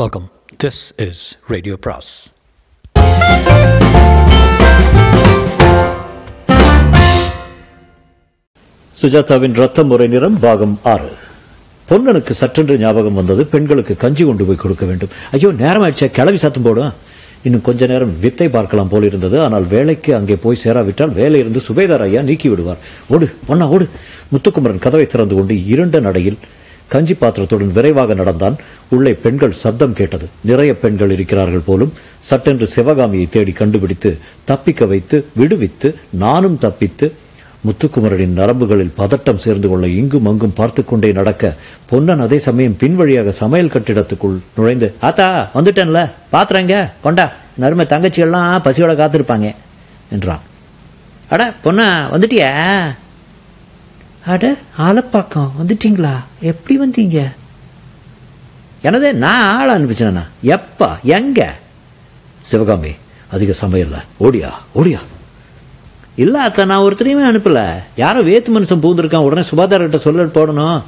Welcome this is radio பிராஸ் சுஜாதாவின் ரத்தம் முறை நிறம் பாகம் ஆறு. பொன்னனுக்கு சற்றென்று ஞாபகம் வந்தது பெண்களுக்கு கஞ்சி கொண்டு போய் கொடுக்க வேண்டும். ஐயோ நேரம் ஆயிடுச்சா கிளவி சத்தம் போடும் இன்னும் கொஞ்ச நேரம் வித்தை பார்க்கலாம் போல் இருந்தது. ஆனால் வேலைக்கு அங்கே போய் சேராவிட்டால் வேலையிலிருந்து சுபேதார் ஐயா நீக்கி விடுவார். ஓடு பொன்னா ஓடு. முத்துக்குமரன் கதவை திறந்து கொண்டு இருண்ட நடையில் கஞ்சி பாத்திரத்துடன் விரைவாக நடந்தான். உள்ளே பெண்கள் சத்தம் கேட்டது. நிறைய பெண்கள் இருக்கிறார்கள் போலும் சட்டென்று சிவகாமியை தேடி கண்டுபிடித்து தப்பிக்க வைத்து விடுவித்து நானும் தப்பித்து முத்துக்குமரனின் நரம்புகளில் பதட்டம் சேர்ந்து கொள்ள இங்கும் அங்கும் பார்த்து கொண்டே நடக்க பொன்னன் அதே சமயம் பின்வழியாக சமையல் கட்டிடத்துக்குள் நுழைந்து ஆத்தா வந்துட்டேன்ல. பாத்துறேங்க கொண்டா. நறுமை தங்கச்சிகள்லாம் பசியோட காத்திருப்பாங்க. என்றான். அட பொன்னா வந்துட்டியா? அட ஆலப்பாக்கம் வந்துட்டீங்களா? எப்படி வந்தீங்க? எனது நான் ஆள் அனுப்பிச்சேனா? எப்பா எங்க? சிவகாமி அதிக சமையல்ல ஓடியா ஓடியா. இல்லை அத்தை நான் ஒருத்தரையுமே அனுப்பல. யாரோ வேத்து மனுஷன் பூந்திருக்கான் உடனே சுபாதாரர்கிட்ட சொல்ல போடணும்.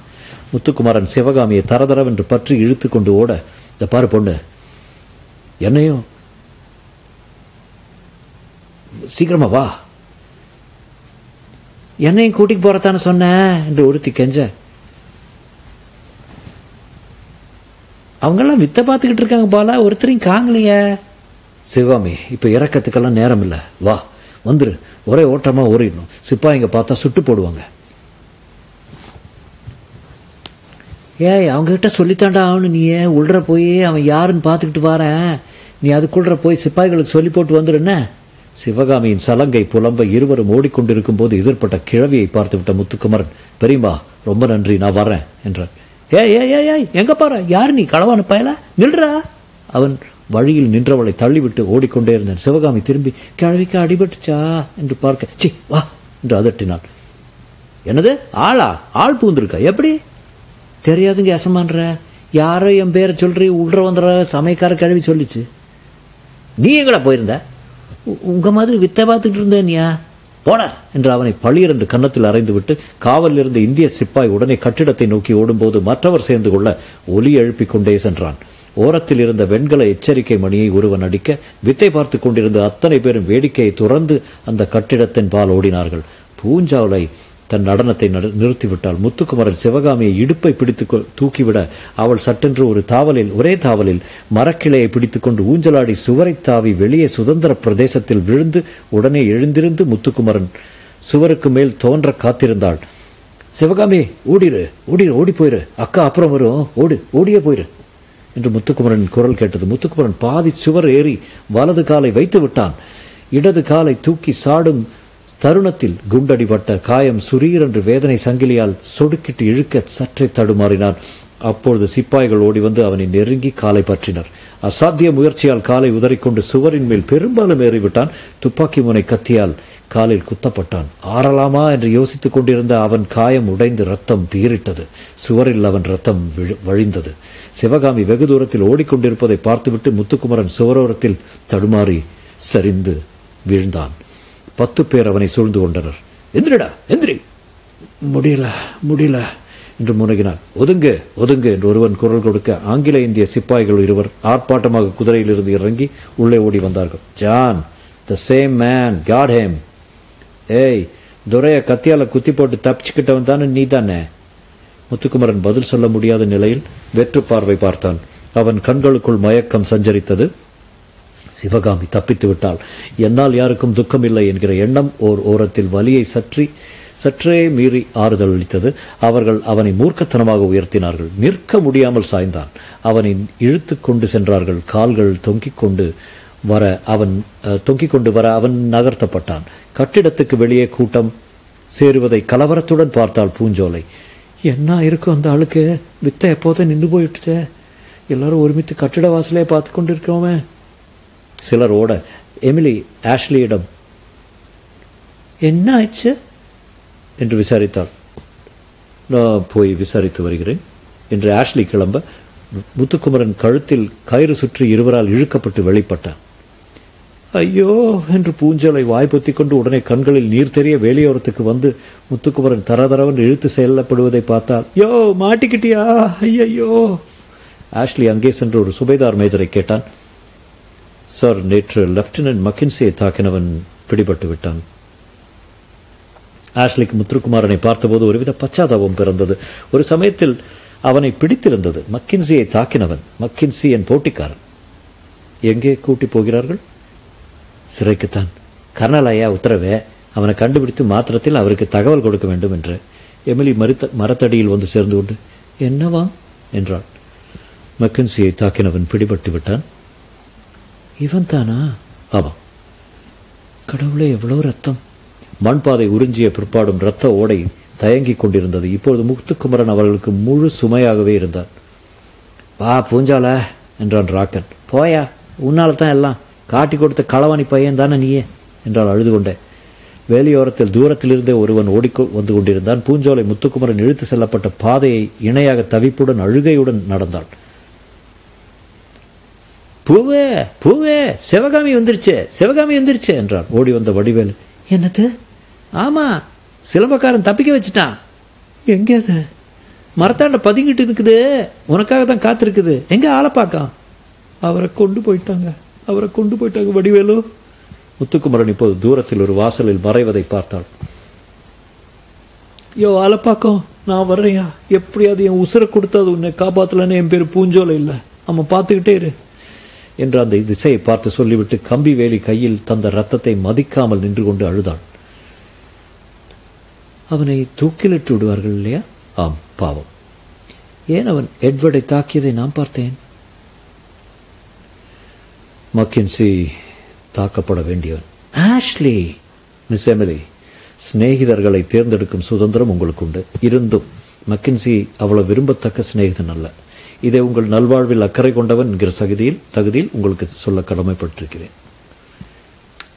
முத்துக்குமாரன் சிவகாமியை தரதரவென்று பற்றி இழுத்து கொண்டு ஓட இந்த பாரு பொண்ணு என்னையும் சீக்கிரமா வா. என்னையும் கூட்டிக்கு போறதானே சொன்னேன் என்று ஒருத்தி கெஞ்ச. அவங்கெல்லாம் வித்த பார்த்துக்கிட்டு இருக்காங்க போல ஒருத்தரையும் காங்கலையே. சிவாமி இப்போ இறக்கத்துக்கெல்லாம் நேரம் இல்லை வா வந்துரு. ஒரே ஓட்டமாக ஓடிடணும் சிப்பாயிங்க பார்த்தா சுட்டு போடுவாங்க. ஏய் அவங்ககிட்ட சொல்லித்தாண்டா ஆகணும் நீ. ஏன் உள்ற போய் அவன் யாருன்னு பார்த்துக்கிட்டு வாரேன். நீ அதுக்குள்ளற போய் சிப்பாய்களுக்கு சொல்லி போட்டு வந்துடுன்னு சிவகாமியின் சலங்கை புலம்ப இருவரும் ஓடிக்கொண்டிருக்கும் போது எதிர்ப்பட்ட கிழவியை பார்த்து விட்ட முத்துக்குமரன் பெரியமா ரொம்ப நன்றி நான் வரேன் என்றார். ஏ ஏ ஏ ஏய் எங்க பாரு? யார் நீ? களவான பயல? நில்றா? அவன் வழியில் நின்றவளை தள்ளிவிட்டு ஓடிக்கொண்டே இருந்தான். சிவகாமி திரும்பி கிழவிக்கு அடிபட்டுச்சா? என்று பார்க்க சி வா என்று அதட்டினான். என்னது? ஆளா? ஆள் பூந்திருக்கா? எப்படி? தெரியாதுங்க எசமான்ற. யாரோ என் பேரை சொல்றி உள்ற வந்துற சமயக்கார கிழவி சொல்லிச்சு. நீ எங்கடா போயிருந்த? உங்கள் உங்க மாதிரி வித்தை பார்த்துட்டு இருந்தேனியா போட என்று அவனை பளியர் கன்னத்தில் அறைந்துவிட்டு காவலில் இருந்த இந்திய சிப்பாய் உடனே கட்டிடத்தை நோக்கி ஓடும்போது மற்றவர் சேர்ந்து கொள்ள ஒலி எழுப்பிக் கொண்டே சென்றான். ஓரத்தில் இருந்த வெண்கல எச்சரிக்கை மணியை ஒருவன் அடிக்க வித்தை பார்த்து கொண்டிருந்த அத்தனை பேரும் வேடிக்கையை துறந்து அந்த கட்டிடத்தின் பால் ஓடினார்கள். பூஞ்சாவலை தன் நடனத்தை நடு- நிறுத்திவிட்டாள். முத்துக்குமரன் சிவகாமியை இடுப்பை பிடித்து தூக்கிவிட அவள் சட்டென்று ஒரு தாவலில் ஒரே தாவலில் மரக்கிளையை பிடித்துக்கொண்டு ஊஞ்சலாடி சுவரை தாவி வெளியே சுதந்திர பிரதேசத்தில் விழுந்து உடனே எழுந்திருந்து முத்துக்குமரன் சுவருக்கு மேல் தோன்ற காத்திருந்தாள். சிவகாமி ஓடிரு ஓடிரு ஓடி போயிரு. அக்கா அப்புறம் வரும். ஓடு ஓடியே போயிரு என்று முத்துக்குமரன் குரல் கேட்டது. முத்துக்குமரன் பாதி சுவர் ஏறி வலது காலை வைத்து விட்டான். இடது காலை தூக்கி சாடும் தருணத்தில் குண்டடிபட்ட காயம் சுரீர் என்று வேதனை சங்கிலியால் சொடுக்கிட்டு இழுக்க சற்றே தடுமாறினான். அப்பொழுது சிப்பாய்கள் ஓடி வந்து அவனை நெருங்கி காலை பற்றினர். அசாத்திய முயற்சியால் காலை உதறிக்கொண்டு சுவரின் மேல் பெரும்பாலும் ஏறிவிட்டான். துப்பாக்கி முனை கத்தியால் காலில் குத்தப்பட்டான். ஆறலாமா என்று யோசித்துக் கொண்டிருந்த அவன் காயம் உடைந்து ரத்தம் பீரிட்டது சுவரில் அவன் ரத்தம் விழு- வழிந்தது. சிவகாமி வெகு தூரத்தில் ஓடிக்கொண்டிருப்பதை பார்த்துவிட்டு முத்துக்குமரன் சுவரோரத்தில் தடுமாறி சரிந்து வீழ்ந்தான். பத்து பேர் அவனை சூழ்ந்து கொண்டனர். எந்திரிடா எந்திரி. முடியல முடியல என்று முனகினான். ஒதுங்கு ஒதுங்கு என்று ஒருவன் குரல் கொடுக்க ஆங்கில இந்திய சிப்பாய்கள் இருவர் ஆர்ப்பாட்டமாக குதிரையிலிருந்து இறங்கி உள்ளே ஓடி வந்தார்கள். John the same man got him ஏய் துரைய கத்தியால் குத்தி போட்டு தப்பிச்சுக்கிட்டவன் தானே நீ தானே? முத்துக்குமரன் பதில் சொல்ல முடியாத நிலையில் வெற்று பார்வை பார்த்தான். அவன் கண்களுக்குள் மயக்கம் சஞ்சரித்தது. சிவகாமி தப்பித்து விட்டாள். என்னால் யாருக்கும் துக்கம் இல்லை என்கிற எண்ணம் ஓர் ஓரத்தில் வலியை சற்றி சற்றே மீறி ஆறுதல் அளித்தது. அவர்கள் அவனை மூர்க்கத்தனமாக உயர்த்தினார்கள். நிற்க முடியாமல் சாய்ந்தான். அவனை இழுத்து கொண்டு சென்றார்கள். கால்கள் தொங்கிக் கொண்டு வர அவன் தொங்கிக் கொண்டு வர அவன் நகர்த்தப்பட்டான். கட்டிடத்துக்கு வெளியே கூட்டம் சேருவதை கலவரத்துடன் பார்த்தாள் பூஞ்சோலை. என்ன இருக்கும் அந்த ஆளுக்கு? வித்த எப்போதும் நின்று போயிட்டுச்சே. எல்லாரும் ஒருமித்து கட்டிட வாசலே பார்த்து கொண்டு இருக்கிறோமே சிலர் ஓட எமிலி ஆஷ்லியிடம் என்ன ஆயிடுச்சு என்று விசாரித்தாள். நான் போய் விசாரித்து வருகிறேன் என்று ஆஷ்லி கிளம்ப முத்துக்குமரன் கழுத்தில் கயிறு சுற்றி இருவரால் இழுக்கப்பட்டு வெளிப்பட்டான். ஐயோ என்று பூஞ்சலை வாய் கொண்டு உடனே கண்களில் நீர் தெரிய வேலையோரத்துக்கு வந்து முத்துக்குமரன் தரதரவன் இழுத்து செல்லப்படுவதை பார்த்தால் யோ மாட்டிக்கிட்டியா? ஐயையோ. ஆஷ்லி அங்கே சென்று ஒரு சுபேதார் மேஜரை கேட்டான். சார் நேற்று லெப்டினன்ட் மக்கின்சியை தாக்கினவன் பிடிபட்டு விட்டான். ஆஷ்லிக்கு முத்துக்குமாரனை பார்த்தபோது ஒருவித பச்சாதாபம் பிறந்தது. ஒரு சமயத்தில் அவனை பிடித்திருந்தது மக்கின்சியை தாக்கினவன். மக்கின்சி என் போட்டிக்காரன். எங்கே கூட்டி போகிறார்கள்? சிறைக்குத்தான். கர்னல் ஐயா உத்தரவே அவனை கண்டுபிடித்து மாத்திரத்தில் அவருக்கு தகவல் கொடுக்க வேண்டும் என்று. எமிலி மறுத்த மரத்தடியில் வந்து சேர்ந்து கொண்டு என்னவா? என்றாள். மக்கின்சியை தாக்கினவன் பிடிபட்டு விட்டான். இவன் தானா? ஆமாம் கடவுளே எவ்வளோ ரத்தம். மண்பாதை உறிஞ்சிய பிற்பாடும் இரத்த ஓடை தயங்கிக் கொண்டிருந்தது. இப்பொழுது முத்துக்குமரன் அவர்களுக்கு முழு சுமையாகவே இருந்தார் வா பூஞ்சால என்றான் ராக்கன். போயா உன்னால் தான் எல்லாம். காட்டி கொடுத்த களவாணி பையன் தானே நீயே என்றால் அழுது கொண்டே வேலையோரத்தில் தூரத்திலிருந்தே ஒருவன் ஓடிக்கொ வந்து கொண்டிருந்தான். பூஞ்சோலை முத்துக்குமரன் இழுத்து செல்லப்பட்ட பாதையை இணையாக தவிப்புடன் அழுகையுடன் நடந்தான். பூவே பூவே சிவகாமி வந்துருச்சு சிவகாமி வந்துருச்சு என்றான். ஓடி வந்த வடிவேல். என்னது? ஆமா சிலம்பக்காரன் தப்பிக்க வச்சுட்டான். எங்க அது? மரத்தாண்ட பதுங்கிட்டு இருக்குது. உனக்காக தான் காத்திருக்குது. எங்க ஆளை பார்க்கான்? அவரை கொண்டு போயிட்டாங்க. அவரை கொண்டு போயிட்டாங்க வடிவேலு. முத்துக்குமரன் இப்போது தூரத்தில் ஒரு வாசலில் மறைவதை பார்த்தாள். யோ ஆலப்பாக்கம் நான் வர்றேயா எப்படியாவது என் உசுரை கொடுத்தாது உன்னை காப்பாத்தலன்னு என் பேர் பூஞ்சோலை இல்லை. அவன் பார்த்துக்கிட்டே இரு. என்று அந்த திசையை பார்த்து சொல்லிவிட்டு கம்பி வேலி கையில் தந்த ரத்தத்தை மதிக்காமல் நின்று கொண்டு அழுதான். அவனை தூக்கிலிட்டு விடுவார்கள் இல்லையா? ஆம் பாவம். ஏன் அவன் எட்வர்டை தாக்கியதை நான் பார்த்தேன்? மக்கின்சி தாக்கப்பட வேண்டியவன். ஆஷ்லி மிஸ் எமிலி சிநேகிதர்களை தேர்ந்தெடுக்கும் சுதந்திரம் உங்களுக்கு உண்டு இருந்தும் மக்கின்சி அவ்வளவு விரும்பத்தக்க சிநேகிதன் அல்ல. இதை உங்கள் நல்வாழ்வில் அக்கறை கொண்டவன் என்கிற சகுதியில் தகுதியில் உங்களுக்கு சொல்ல கடமைப்பட்டிருக்கிறேன்.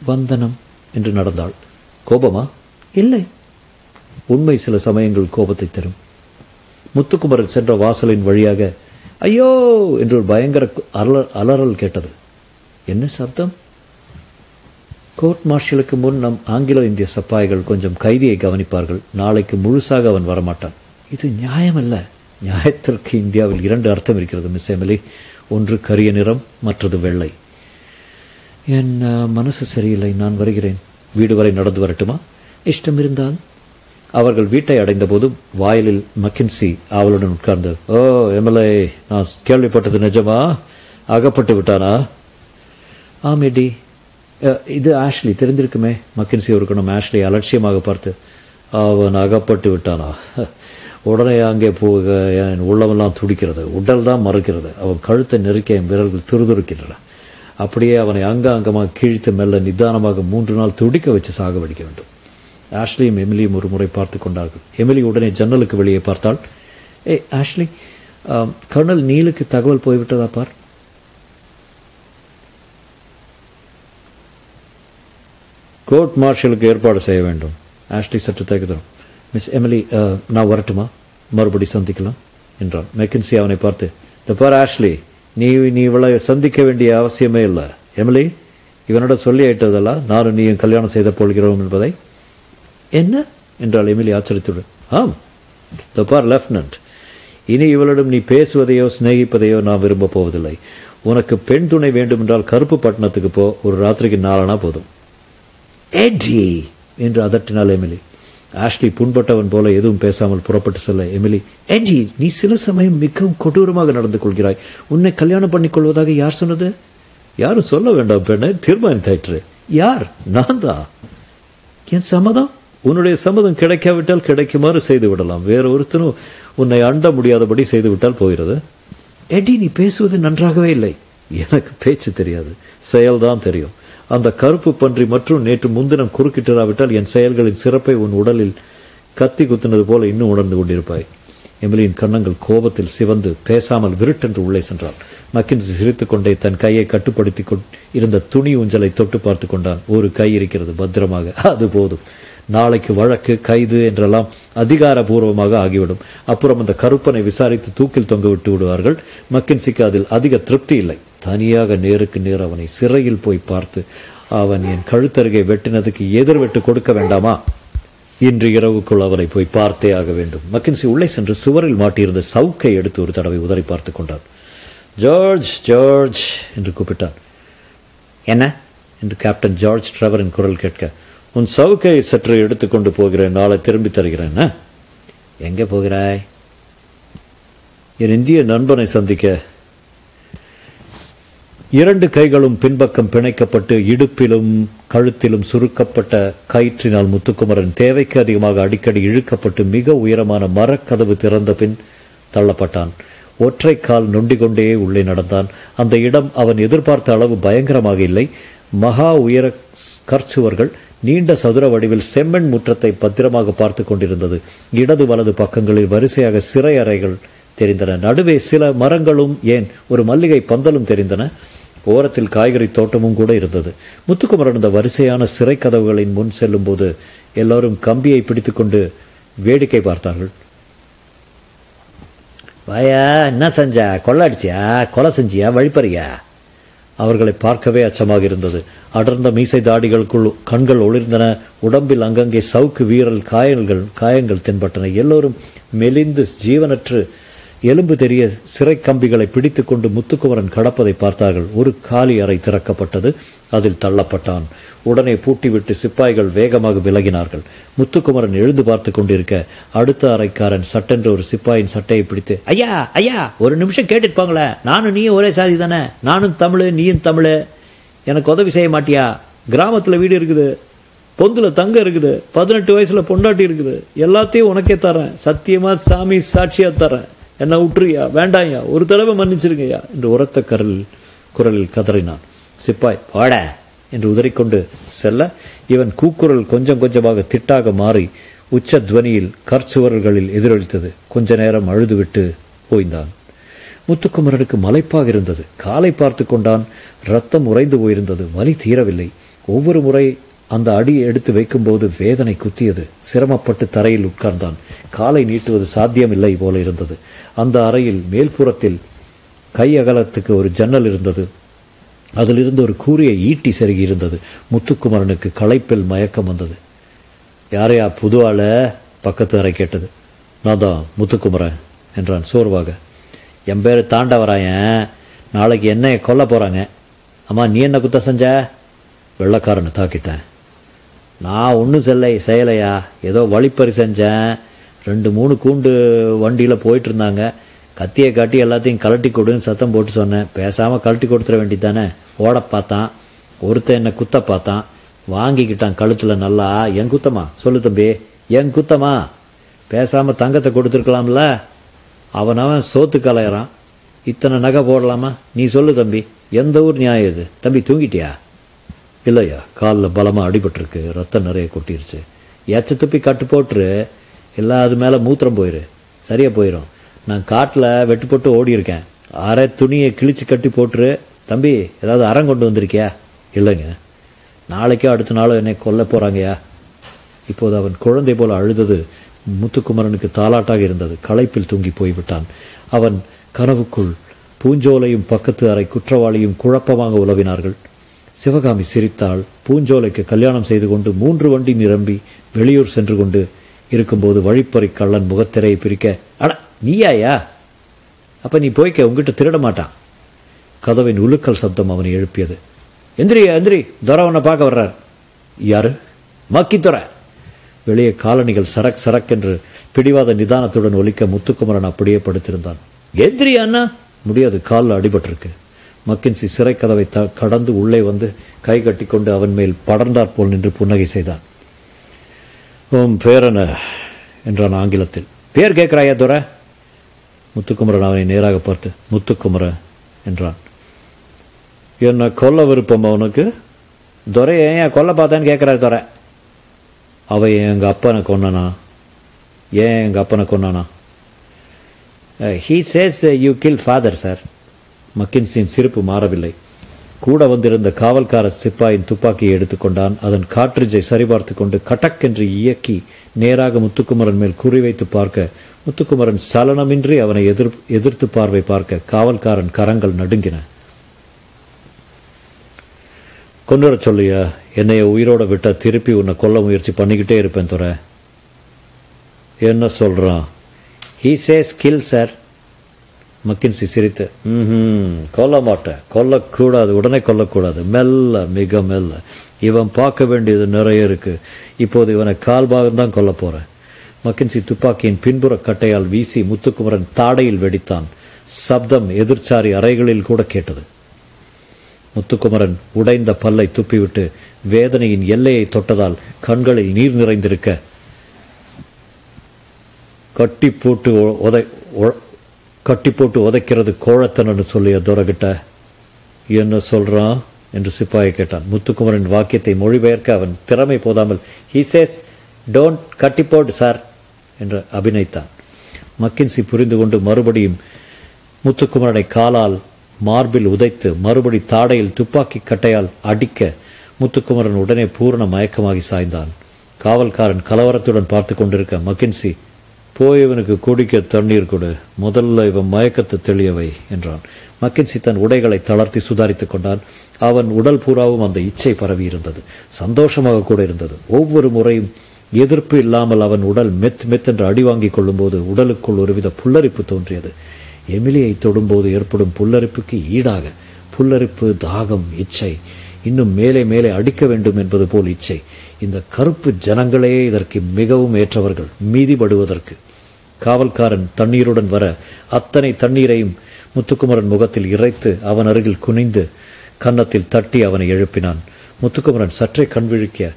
வந்தனம் என்று நடந்தாள் கோபமா? இல்லை. உண்மை சில சமயங்கள் கோபத்தை தரும். முத்துக்குமரன் சென்ற வாசலின் வழியாக ஐயோ! என்று ஒரு பயங்கர அலற அலறல் கேட்டது. என்ன சப்தம்? கோர்ட் மார்ஷலுக்கு முன் நம் ஆங்கிலோ இந்திய சப்பாய்கள் கொஞ்சம் கைதியை கவனிப்பார்கள். நாளைக்கு முழுசாக அவன் வரமாட்டான். இது நியாயமல்ல. நியாயத்திற்கு இந்தியாவில் இரண்டு அர்த்தம் இருக்கிறது மிஸ் எமிலி. ஒன்று கரிய நிறம் மற்றது வெள்ளை. என் மனசு சரியில்லை நான் வருகிறேன். வீடு வரை நடந்து வரட்டுமா? இஷ்டம் இருந்தால். அவர்கள் வீட்டை அடைந்தபோது வாயிலில் மக்கின்சி அவளுடன் உட்கார்ந்து ஓ எம்எல்ஏ நான் கேள்விப்பட்டது நிஜமா? அகப்பட்டு விட்டானா? ஆமேடி இது ஆஷ்லி தெரிந்திருக்குமே. மக்கின்சி ஒரு கணம் ஆஷ்லி அலட்சியமாக பார்த்து அவன் அகப்பட்டு விட்டானா? உடனே அங்கே போக என் உள்ளமெல்லாம் துடிக்கிறது. உடல் தான் மறுக்கிறது. அவன் கழுத்தை நெருக்க என் விரல்கள் துருதுருக்கின்றன. அப்படியே அவனை அங்க அங்கமாக கீழ்த்து மெல்ல நிதானமாக மூன்று நாள் துடிக்க வச்சு சாகவடிக்க வேண்டும். ஆஷ்லியும் எமிலியும் ஒரு முறை பார்த்து கொண்டார்கள். எமிலி உடனே ஜன்னலுக்கு வெளியே பார்த்தாள். ஏய் ஆஷ்லி கர்னல் நீலுக்கு தகவல் போய்விட்டதா பார்? கோர்ட் மார்ஷலுக்கு ஏற்பாடு செய்ய வேண்டும். ஆஷ்லி சற்று தகுதரும் மிஸ் எமிலி uh, நான் வரட்டுமா? மறுபடி சந்திக்கலாம் என்றான். மெக்கின்சி அவனை பார்த்து த பார் ஆஷ்லி நீ நீ இவளை சந்திக்க வேண்டிய அவசியமே இல்லை. எமிலி இவனோட சொல்லி ஆயிட்டதெல்லாம் நானும் நீயும் கல்யாணம் செய்த போகிறோம் என்பதை. என்ன? என்றாள் எமிலி ஆச்சரியத்துடன். ஆம். த பார் லெப்டினன்ட் இனி இவளிடம் நீ பேசுவதையோ சிநேகிப்பதையோ நான் விரும்பப் போவதில்லை. உனக்கு பெண் துணை வேண்டுமென்றால் கருப்பு பட்டணத்துக்கு போ. ஒரு ராத்திரிக்கு நாலனா போதும். எட்ரி என்று அதட்டினாள் எமிலி ஆஷ்லி புண்பட்டவன் போல எதுவும் பேசாமல் புறப்பட்டு செல்ல எமிலி ஏஞ்சி நீ சில சமயம் மிகவும் கொடூரமாக நடந்து கொள்கிறாய். உன்னை கல்யாணம் பண்ணிக் கொள்வதாக யார் சொன்னது? யாரும் சொல்ல வேண்டாம் பெண்ணை தீர்மானித்தாயிற்று யார்? நான் தான். என் சம்மதம்? உன்னுடைய சம்மதம் கிடைக்காவிட்டால் கிடைக்குமாறு செய்து விடலாம். வேற ஒருத்தனும் உன்னை அண்ட முடியாதபடி செய்து விட்டால் போகிறது. எடி நீ பேசுவது நன்றாகவே இல்லை. எனக்கு பேச்சு தெரியாது. செயல்தான் தெரியும். அந்த கருப்பு பன்றி மற்றும் நேற்று முன்தினம் குறுக்கிட்டிராவிட்டால் என் செயல்களின் சிறப்பை உன் உடலில் கத்தி குத்தினது போல இன்னும் உணர்ந்து கொண்டிருப்பாய். எமிலியின் கன்னங்கள் கோபத்தில் சிவந்து பேசாமல் விருட்டென்று உள்ளே சென்றாள். மக்கின்சி சிரித்துக்கொண்டே தன் கையை கட்டுப்படுத்தி இருந்த துணி ஊஞ்சலை தொட்டு பார்த்து கொண்டான். ஒரு கை இருக்கிறது பத்திரமாக. அது போதும். நாளைக்கு வழக்கு கைது என்றெல்லாம் அதிகாரபூர்வமாக ஆகிவிடும். அப்புறம் அந்த கருப்பனை விசாரித்து தூக்கில் தொங்க விட்டு விடுவார்கள். மக்கின்சிக்கு அதில் அதிக திருப்தி இல்லை. தனியாக நேருக்கு நேர் அவனை சிறையில் போய் பார்த்து அவன் என் கழுத்தருகே வெட்டினதுக்கு எதிர்வெட்டு கொடுக்க வேண்டாமா? இன்று இரவுக்குள் அவரை போய் பார்த்தே ஆக வேண்டும். மக்கின்சி உள்ளே சென்று சுவரில் மாட்டியிருந்த சவுக்கை எடுத்து ஒரு தடவை உதறி பார்த்து கொண்டான். ஜார்ஜ் ஜார்ஜ் என்று கூப்பிட்டான். என்ன? என்று கேப்டன் ஜார்ஜ் ட்ரெவரின் குரல் கேட்க உன் சவுக்கையை சற்று எடுத்துக்கொண்டு போகிறேன் நாளை திரும்பி தருகிறேன் எங்கே போகிறாய்? என் இந்திய நண்பனை சந்திக்க. இரண்டு கைகளும் பின்பக்கம் பிணைக்கப்பட்டு இடுப்பிலும் கழுத்திலும் சுருக்கப்பட்ட கயிற்றினால் முத்துக்குமரன் தேவைக்கு அதிகமாக அடிக்கடி இழுக்கப்பட்டு மிக உயரமான மரக்கதவு திறந்த பின் தள்ளப்பட்டான். ஒற்றை கால் நொண்டிக்கொண்டே உள்ளே நடந்தான். அந்த இடம் அவன் எதிர்பார்த்த அளவு பயங்கரமாக இல்லை. மகா உயர கற்சுவர்கள் நீண்ட சதுர வடிவில் செம்மண் முற்றத்தை பத்திரமாக பார்த்து கொண்டிருந்தது. இடது வலது பக்கங்களில் வரிசையாக சிறை அறைகள் தெரிந்தன. நடுவே சில மரங்களும் ஏன் ஒரு மல்லிகை பந்தலும் தெரிந்தன. ஓரத்தில் காய்கறி தோட்டமும் கூட இருந்தது. முத்துக்குமரன் அந்த வரிசையான சிறை கதவுகளின் முன் செல்லும்போது எல்லோரும் கம்பியை பிடித்துக்கொண்டு வேடிக்கை பார்த்தார்கள். வாயா என்ன செஞ்சா? கொள்ளை அடிச்சியா? கொலை செஞ்சியா? வழிப்பறியா? அவர்களை பார்க்கவே அச்சமாக இருந்தது அடர்ந்த மீசை தாடிகளுக்குள் கண்கள் ஒளிர்ந்தன. உடம்பில் அங்கங்கே சவுக்கு வீரல் காயல்கள் காயங்கள் தென்பட்டன. எல்லோரும் மெலிந்து ஜீவனற்று எலும்பு தெரிய சிறை கம்பிகளை பிடித்துக்கொண்டு முத்துக்குமரன் கடப்பதை பார்த்தார்கள். ஒரு காலி அறை திறக்கப்பட்டது. அதில் தள்ளப்பட்டான். உடனே பூட்டிவிட்டு சிப்பாய்கள் வேகமாக விலகினார்கள். முத்துக்குமரன் எழுந்து பார்த்து கொண்டிருக்க அடுத்த அறைக்காரன் சட்டென்று ஒரு சிப்பாயின் சட்டையை பிடித்து ஐயா ஐயா ஒரு நிமிஷம் கேட்டுட்டு நானும் நீயும் ஒரே சாதி தானே? நானும் தமிழ் நீயும் தமிழ். எனக்கு உதவி செய்ய மாட்டியா? கிராமத்தில் வீடு இருக்குது. பொந்தில் தங்கம் இருக்குது. பதினெட்டு வயசில் பொண்டாட்டி இருக்குது. எல்லாத்தையும் உனக்கே தரேன். சத்தியமாக சாமி சாட்சியாக தரேன். என்ன விட்டுறியா வேண்டாம்யா. ஒரு தடவை மன்னிச்சிருங்கய்யா. என்று உரத்த கரல் குரலில் கதறினான். சிப்பாய் வாட! என்று உதறிக்கொண்டு செல்ல இவன் கூக்குரல் கொஞ்சம் கொஞ்சமாக திட்டாக மாறி உச்ச துவனியில் கற்சுவர்களில் எதிரொலித்தது. கொஞ்ச நேரம் அழுதுவிட்டு ஓய்ந்தான். முத்துக்குமரனுக்கு மலைப்பாக இருந்தது. காலை பார்த்து கொண்டான். ரத்தம் உறைந்து போயிருந்தது. வலி தீரவில்லை. ஒவ்வொரு முறை அந்த அடியை எடுத்து வைக்கும்போது வேதனை குத்தியது. சிரமப்பட்டு தரையில் உட்கார்ந்தான். காலை நீட்டுவது சாத்தியமில்லை போல இருந்தது. அந்த அறையில் மேல்புறத்தில் கை அகலத்துக்கு ஒரு ஜன்னல் இருந்தது. அதிலிருந்து ஒரு கூரிய ஈட்டி செருகி இருந்தது. முத்துக்குமரனுக்கு களைப்பில் மயக்கம் வந்தது. யாரையா புது ஆள? பக்கத்து அறை கேட்டது. நான் தான் முத்துக்குமரன் என்றான் சோர்வாக. என் பேர் தாண்டவராயன். நாளைக்கு என்னையை கொல்ல போகிறாங்க அம்மா நீ என்ன குத்த செஞ்ச? வெள்ளக்காரனை தாக்கிட்டேன். நான் ஒன்றும் செல்லை செய்யலையா? ஏதோ வழிப்பறி செஞ்சேன். ரெண்டு மூணு கூண்டு வண்டியில் போயிட்டு இருந்தாங்க கத்தியை காட்டி எல்லாத்தையும் கழட்டி கொடுன்னு சத்தம் போட்டு சொன்னேன். பேசாமல் கழட்டி கொடுத்துட வேண்டியதானே ஓட பார்த்தான். ஒருத்தன் என்னை குத்த பார்த்தான். வாங்கிக்கிட்டான் கழுத்தில் நல்லா. என் குத்தமா? சொல்லு தம்பி. என் குத்தமா? பேசாமல் தங்கத்தை கொடுத்துருக்கலாம்ல? அவன் அவன் சோத்து கலையறான். இத்தனை நகை போடலாமா? நீ சொல்லு தம்பி. எந்த ஊர் நியாயம் இது? தம்பி தூங்கிட்டியா? இல்லையா காலில் பலமாக அடிபட்டிருக்கு ரத்தம் நிறைய கொட்டிருச்சு. எச்ச துப்பி கட்டு போட்டுரு இல்லை அது மேலே மூத்திரம் போயிரு. சரியாக போயிடும் நான் காட்டில் வெட்டு போட்டு ஓடி இருக்கேன் அரை துணியை கிழிச்சு கட்டி போட்டுரு. தம்பி ஏதாவது அறம் கொண்டு வந்திருக்கியா? இல்லைங்க. நாளைக்கோ அடுத்த நாளோ என்னை கொல்ல போகிறாங்கயா இப்போது அவன் குழந்தை போல் அழுதது முத்துக்குமரனுக்கு தாலாட்டாக இருந்தது. களைப்பில் தூங்கி போய்விட்டான். அவன் கனவுக்குள் பூஞ்சோலையும் பக்கத்து அறை குற்றவாளியும் குழப்பமாக உலவினார்கள். சிவகாமி சிரித்தாள். பூஞ்சோலைக்கு கல்யாணம் செய்து கொண்டு மூன்று வண்டி நிரம்பி வெளியூர் சென்று கொண்டு இருக்கும்போது வழிப்பறி கள்ளன் முகத்திரையை பிரிக்க அட நீயாயா? அப்போ நீ போய்க்க உங்ககிட்ட திருட மாட்டான். கதவின் உலுக்கல் சப்தம் அவனை எழுப்பியது. எந்திரி எந்திரி துரை உன்னை பார்க்க வர்றார். யாரு? மக்கித்துறை. வெளியே காலணிகள் சரக் சரக் என்று பிடிவாத நிதானத்துடன் ஒலிக்க முத்துக்குமரன் அப்படியே படுத்திருந்தான். எந்திரி அண்ணா. முடியாது காலில் அடிபட்டிருக்கு. மக்கின்சி சிறை கதவை த கடந்து உள்ளே வந்து கை கட்டிக்கொண்டு அவன் மேல் படர்ந்தாற் போல் நின்று புன்னகை செய்தான். உன் பேரன என்றான் ஆங்கிலத்தில். பேர் கேட்குறாயா துரை? முத்துக்குமரன் அவனை நேராக பார்த்து முத்துக்குமரன் என்றான். என்ன கொல்ல விருப்பம் அவனுக்கு? துரை ஏன் கொல்ல பார்த்தான்னு கேட்குறாரு துரை. அவ எங்கள் அப்பனை கொன்னனா? ஏன் எங்கள் அப்பனை கொன்னானா? He says you kill father sir மக்கின்சியின் சிரிப்பு மாறவில்லை. கூட வந்திருந்த காவல்கார சிப்பாயின் துப்பாக்கியை எடுத்துக்கொண்டான். அதன் காற்றிஜை சரிபார்த்து கொண்டு கட்டக் என்று இயக்கி நேராக முத்துக்குமரன் மேல் குறிவைத்து பார்க்க முத்துக்குமரன் சலனமின்றி அவனை எதிர் எதிர்த்து பார்வை பார்க்க காவல்காரன் கரங்கள் நடுங்கின. கொண்டு வர சொல்லியா? என்னைய உயிரோட விட்டா திருப்பி உன்னை கொல்ல முயற்சி பண்ணிக்கிட்டே இருப்பேன் துறை என்ன சொல்றான்? He says kill sir McKenzie சிரித்து ம் கொல்ல மாட்டேன் கொல்லக்கூடாது உடனே கொல்லக்கூடாது மெல்ல மிக மெல்ல. இவன் பார்க்க வேண்டியது நிறைய இருக்கு. இப்போது இவனை கால் பாகம்தான் கொல்ல போகிறேன் மக்கின்சி துப்பாக்கியின் பின்புற கட்டையால் வீசி முத்துக்குமரன் தாடையில் வெடித்தான். சப்தம் எதிர்ச்சாரி அறைகளில் கூட கேட்டது. முத்துக்குமரன் உடைந்த பல்லை துப்பிவிட்டு வேதனையின் எல்லையை தொட்டதால் கண்களில் நீர் நிறைந்திருக்க கட்டி போட்டு உதை கட்டி போட்டு உதைக்கிறது கோழத்தனன்னு சொல்லிய துரகிட்ட என்ன சொல்கிறான் என்று சிப்பாயை கேட்டான். முத்துக்குமரன் வாக்கியத்தை மொழிபெயர்க்க அவன் திறமை போதாமல் ஹீ சேஸ் டோன்ட் கட்டி போடு சார் என்று அபிநயித்தான். மக்கின்சி புரிந்து கொண்டு மறுபடியும் முத்துக்குமரனை காலால் மார்பில் உதைத்து மறுபடி தாடையில் துப்பாக்கி கட்டையால் அடிக்க முத்துக்குமரன் உடனே பூரண மயக்கமாகி சாய்ந்தான். காவல்காரன் கலவரத்துடன் பார்த்து கொண்டிருக்க மக்கின்சி போய் இவனுக்கு குடிக்க தண்ணீர் கொடு. முதல்ல இவன் மயக்கத்தை தெளியவை என்றான். மக்கின்சி தன் உடைகளை தளர்த்தி சுதாரித்துக் கொண்டான். அவன் உடல் பூராவும் அந்த இச்சை பரவி இருந்தது. சந்தோஷமாக கூட இருந்தது. ஒவ்வொரு முறையும் எதிர்ப்பு இல்லாமல் அவன் உடல் மெத் மெத் என்று அடி வாங்கிக் கொள்ளும்போது உடலுக்குள் ஒருவித புல்லரிப்பு தோன்றியது. எமிலியை தொடும்போது ஏற்படும் புல்லரிப்புக்கு ஈடாக புல்லரிப்பு தாகம் இச்சை இன்னும் மேலே மேலே அடிக்க வேண்டும் என்பது போல் இச்சை. இந்த கருப்பு ஜனங்களே இதற்கு மிகவும் ஏற்றவர்கள் மீதிபடுவதற்கு. காவல்காரன் தண்ணீருடன் வர அத்தனை தண்ணீரையும் முத்துக்குமரன் முகத்தில் இறைத்து அவன் அருகில் குனிந்து கன்னத்தில் தட்டி அவனை எழுப்பினான். முத்துக்குமரன் சற்றே கண் விழிக்க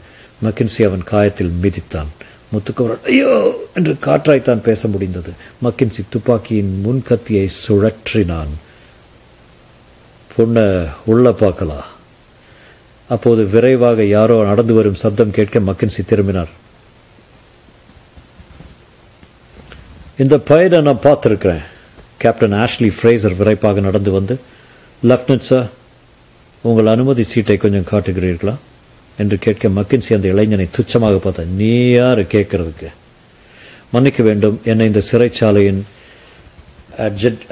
மக்கின்சி அவன் காயத்தில் மிதித்தான். முத்துக்குமரன் ஐயோ! என்று காற்றாய்த்தான் பேச முடிந்தது. மக்கின்சி துப்பாக்கியின் முன்கத்தியை சுழற்றினான். பொண்ண உள்ள பார்க்கலாம். அப்போது விரைவாக யாரோ நடந்து வரும் சப்தம் கேட்க மக்கின்சி திரும்பினார். இந்த பையனை நான் பார்த்துருக்குறேன். கேப்டன் ஆஷ்லி ஃப்ரேசர் விரைப்பாக நடந்து வந்து லெப்டினன்ட் சார் உங்கள் அனுமதி சீட்டை கொஞ்சம் காட்டுகிறீர்களா? என்று கேட்க மக்கின்சி அந்த இளைஞனை துச்சமாக பார்த்தேன். நீ யார்? கேட்கறதுக்கு. மன்னிக்க வேண்டும் என்னை இந்த சிறைச்சாலையின்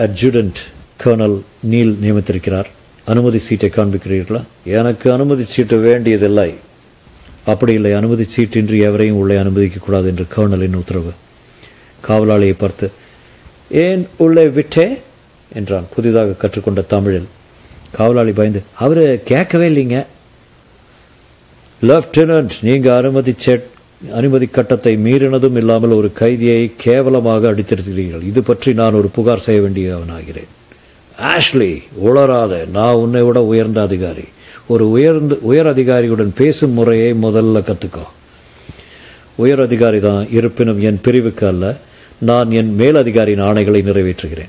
அட்ஜுடன்ட் கர்னல் நீல் நியமித்திருக்கிறார். அனுமதி சீட்டை காண்பிக்கிறீர்களா? எனக்கு அனுமதி சீட்டு வேண்டியதில்லை. அப்படி இல்லை அனுமதி சீட்டின்றி எவரையும் உள்ளே அனுமதிக்கக்கூடாது என்று கர்னலின் உத்தரவு. காவலாளியை பார்த்து ஏன் உள்ளே விட்டே? என்றான் புதிதாக கற்றுக்கொண்ட தமிழில். காவலாளி பயந்து அவரு கேட்கவே இல்லைங்க. லெப்டினன்ட் நீங்கள் அனுமதி செட் அனுமதி கட்டத்தை மீறினதும் இல்லாமல் ஒரு கைதியை கேவலமாக அடித்திருக்கிறீர்கள். இது பற்றி நான் ஒரு புகார் செய்ய வேண்டியவனாகிறேன். ஆஷ்லி உளராத நான் உன்னை விட உயர்ந்த அதிகாரி. ஒரு உயர்ந்து உயர் அதிகாரியுடன் பேசும் முறையை முதல்ல கற்றுக்கோ உயர் அதிகாரி தான். இருப்பினும் என் பிரிவுக்கு அல்ல. நான் என் மேலதிகாரியின் ஆணைகளை நிறைவேற்றுகிறேன்.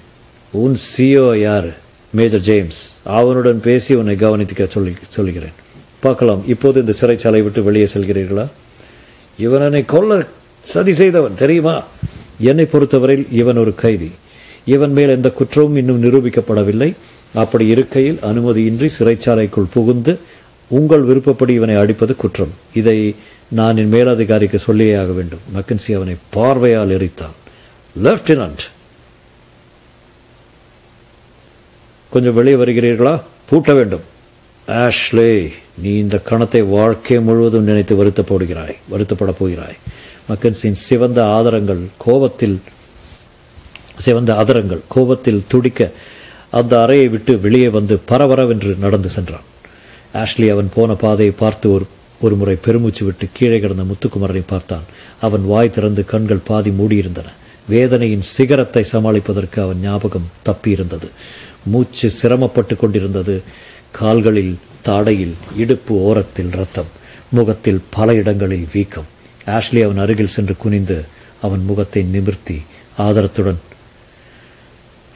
உன் சிஓ யார்? Major James. அவனுடன் பேசி உன்னை கவனித்துக்க சொல்லி சொல்கிறேன் பார்க்கலாம் இப்போது இந்த சிறைச்சாலை விட்டு வெளியே செல்கிறீர்களா? இவன் என்னை கொல்ல சதி செய்தவன் தெரியுமா? என்னை பொறுத்தவரையில் இவன் ஒரு கைதி. இவன் மேல் எந்த குற்றமும் இன்னும் நிரூபிக்கப்படவில்லை. அப்படி இருக்கையில் அனுமதியின்றி சிறைச்சாலைக்குள் புகுந்து உங்கள் விருப்பப்படி இவனை அடிப்பது குற்றம். இதை நான் என் மேலதிகாரிக்கு சொல்லியே ஆக வேண்டும். மக்கன்சி அவனை பார்வையால் எரித்தான். லெப்டினன்ட் கொஞ்சம் வெளியே வருகிறீர்களா? பூட்ட வேண்டும். ஆஷ்லே நீ இந்த கணத்தை வாழ்க்கை முழுவதும் நினைத்து வருத்தப்படுகிறாய் வருத்தப்பட போகிறாய். மக்கன்சின் சிவந்த ஆதரங்கள் கோபத்தில் சிவந்த ஆதரங்கள் கோபத்தில் துடிக்க அந்த அறையை விட்டு வெளியே வந்து பரபரவென்று நடந்து சென்றான். ஆஷ்லி அவன் போன பாதையை பார்த்து ஒரு ஒரு முறை பெருமூச்சு விட்டு கீழே கிடந்த முத்துக்குமரனை பார்த்தான். அவன் வாய் திறந்து கண்கள் பாதி மூடியிருந்தன. வேதனையின் சிகரத்தை சமாளிப்பதற்கு அவன் ஞாபகம் தப்பியிருந்தது. மூச்சு சிரமப்பட்டு கொண்டிருந்தது. கால்களில் தாடையில் இடுப்பு ஓரத்தில் ரத்தம் முகத்தில் பல இடங்களில் வீக்கம். ஆஷ்லி அவன் அருகில் சென்று குனிந்து அவன் முகத்தை நிமிர்த்தி ஆதரத்துடன்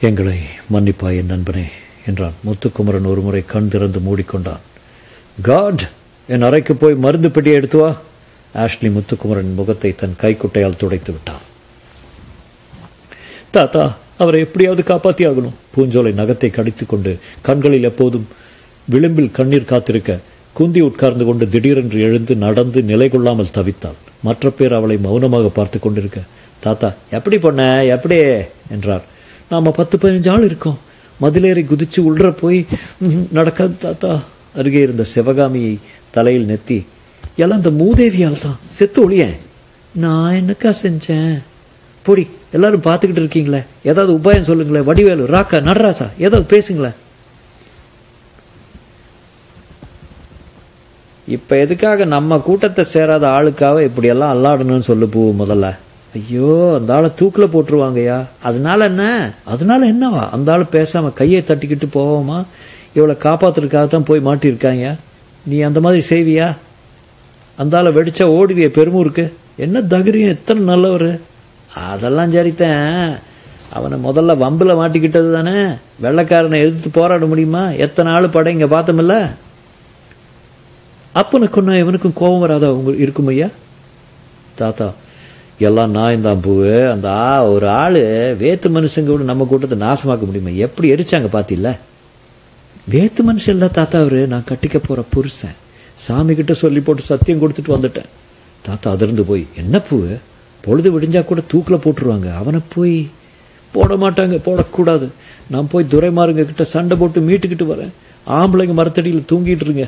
எங்களை மன்னிப்பாய் என் நண்பனே என்றான். முத்துக்குமரன் ஒருமுறை கண் திறந்து மூடிக்கொண்டான். காட் என் அறைக்கு போய் மருந்து பெட்டியை எடுத்து வா ஆஷ்லி முத்துக்குமரன் முகத்தை தன் கைக்குட்டையால் துடைத்து விட்டான். தாத்தா அவரை எப்படியாவது காப்பாத்தி ஆகணும் பூஞ்சோலை நகத்தை கடித்து கொண்டு கண்களில் எப்போதும் விளிம்பில் கண்ணீர் காத்திருக்க குந்தி உட்கார்ந்து கொண்டு திடீரென்று எழுந்து நடந்து நிலை கொள்ளாமல் தவித்தாள். மற்ற பேர் அவளை மௌனமாக பார்த்து கொண்டிருக்க தாத்தா எப்படி பொண்ண? எப்படி? என்றார். நாம பத்து பதினஞ்சு ஆள் இருக்கோம். மதிலேறி குதிச்சு உள்ற போய் நடக்காது தாத்தா. அருகே இருந்த சிவகாமியை தலையில் நெத்தி எல்லாம் இந்த மூதேவியால் தான் செத்து ஒளியேன். நான் என்னக்கா செஞ்சேன்? போடி எல்லாரும் பார்த்துக்கிட்டு இருக்கீங்களே. ஏதாவது உபாயம் சொல்லுங்களேன் வடிவேலு ராக்கா நடராசா ஏதாவது பேசுங்களேன் இப்போ எதுக்காக நம்ம கூட்டத்தை சேராத ஆளுக்காக இப்படியெல்லாம் அல்லாடணும்னு சொல்லு பூ முதல்ல. ஐயோ அந்த ஆளை தூக்கில் போட்டுருவாங்கய்யா. அதனால என்ன? அதனால என்னவா? அந்த ஆள் பேசாமல் கையை தட்டிக்கிட்டு போவோமா? இவளை காப்பாத்துறதுக்காக தான் போய் மாட்டியிருக்காங்க நீ அந்த மாதிரி செய்வியா? அந்த ஆளை வெடிச்சா ஓடுவிய பெருமூருக்கு. என்ன தகிரியம்? எத்தனை நல்லவர்? அதெல்லாம் சரித்தேன். அவனை முதல்ல வம்பில் மாட்டிக்கிட்டது தானே? வெள்ளைக்காரனை எதிர்த்து போராட முடியுமா? எத்தனை ஆள் படம் இங்கே பார்த்தோமில்ல? அப்பனுக்கு கொன்னா இவனுக்கும் கோபம் வராதா உங்க இருக்கும் ஐயா? தாத்தா எல்லாம் நான் தான் பூவு. அந்த ஆ ஒரு ஆள் வேத்து மனுஷங்க கூட நம்ம கூட்டத்தை நாசமாக்க முடியுமா? எப்படி எரிச்சாங்க பார்த்தில்ல வேத்து மனுஷன் இல்லை தாத்தா அவரு. நான் கட்டிக்க போகிற புருஷன். சாமி கிட்ட சொல்லி போட்டு சத்தியம் கொடுத்துட்டு வந்துட்டேன். தாத்தா அதிர்ந்து போய் என்ன பூவு? பொழுது விடிஞ்சால் கூட தூக்கில் போட்டுருவாங்க. அவனை போய் போட மாட்டாங்க போடக்கூடாது. நான் போய் துரைமாருங்க கிட்ட சண்டை போட்டு மீட்டுக்கிட்டு வரேன். ஆம்பளைங்க மரத்தடியில் தூங்கிட்டு இருங்க.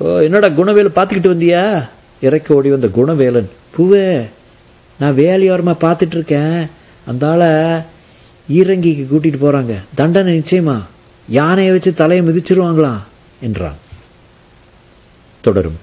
ஓ என்னடா குணவேலு பார்த்துக்கிட்டு வந்தியா? இறக்க ஓடி வந்த குணவேலன். பூவே நான் வேலையோரமாக பார்த்துட்டு இருக்கேன் அந்த ஆளை ஈரங்கிக்கு கூட்டிகிட்டு போகிறாங்க தண்டனை நிச்சயமா? யானையை வச்சு தலையை மிதிச்சிருவாங்களாம் என்றான். தொடரும்.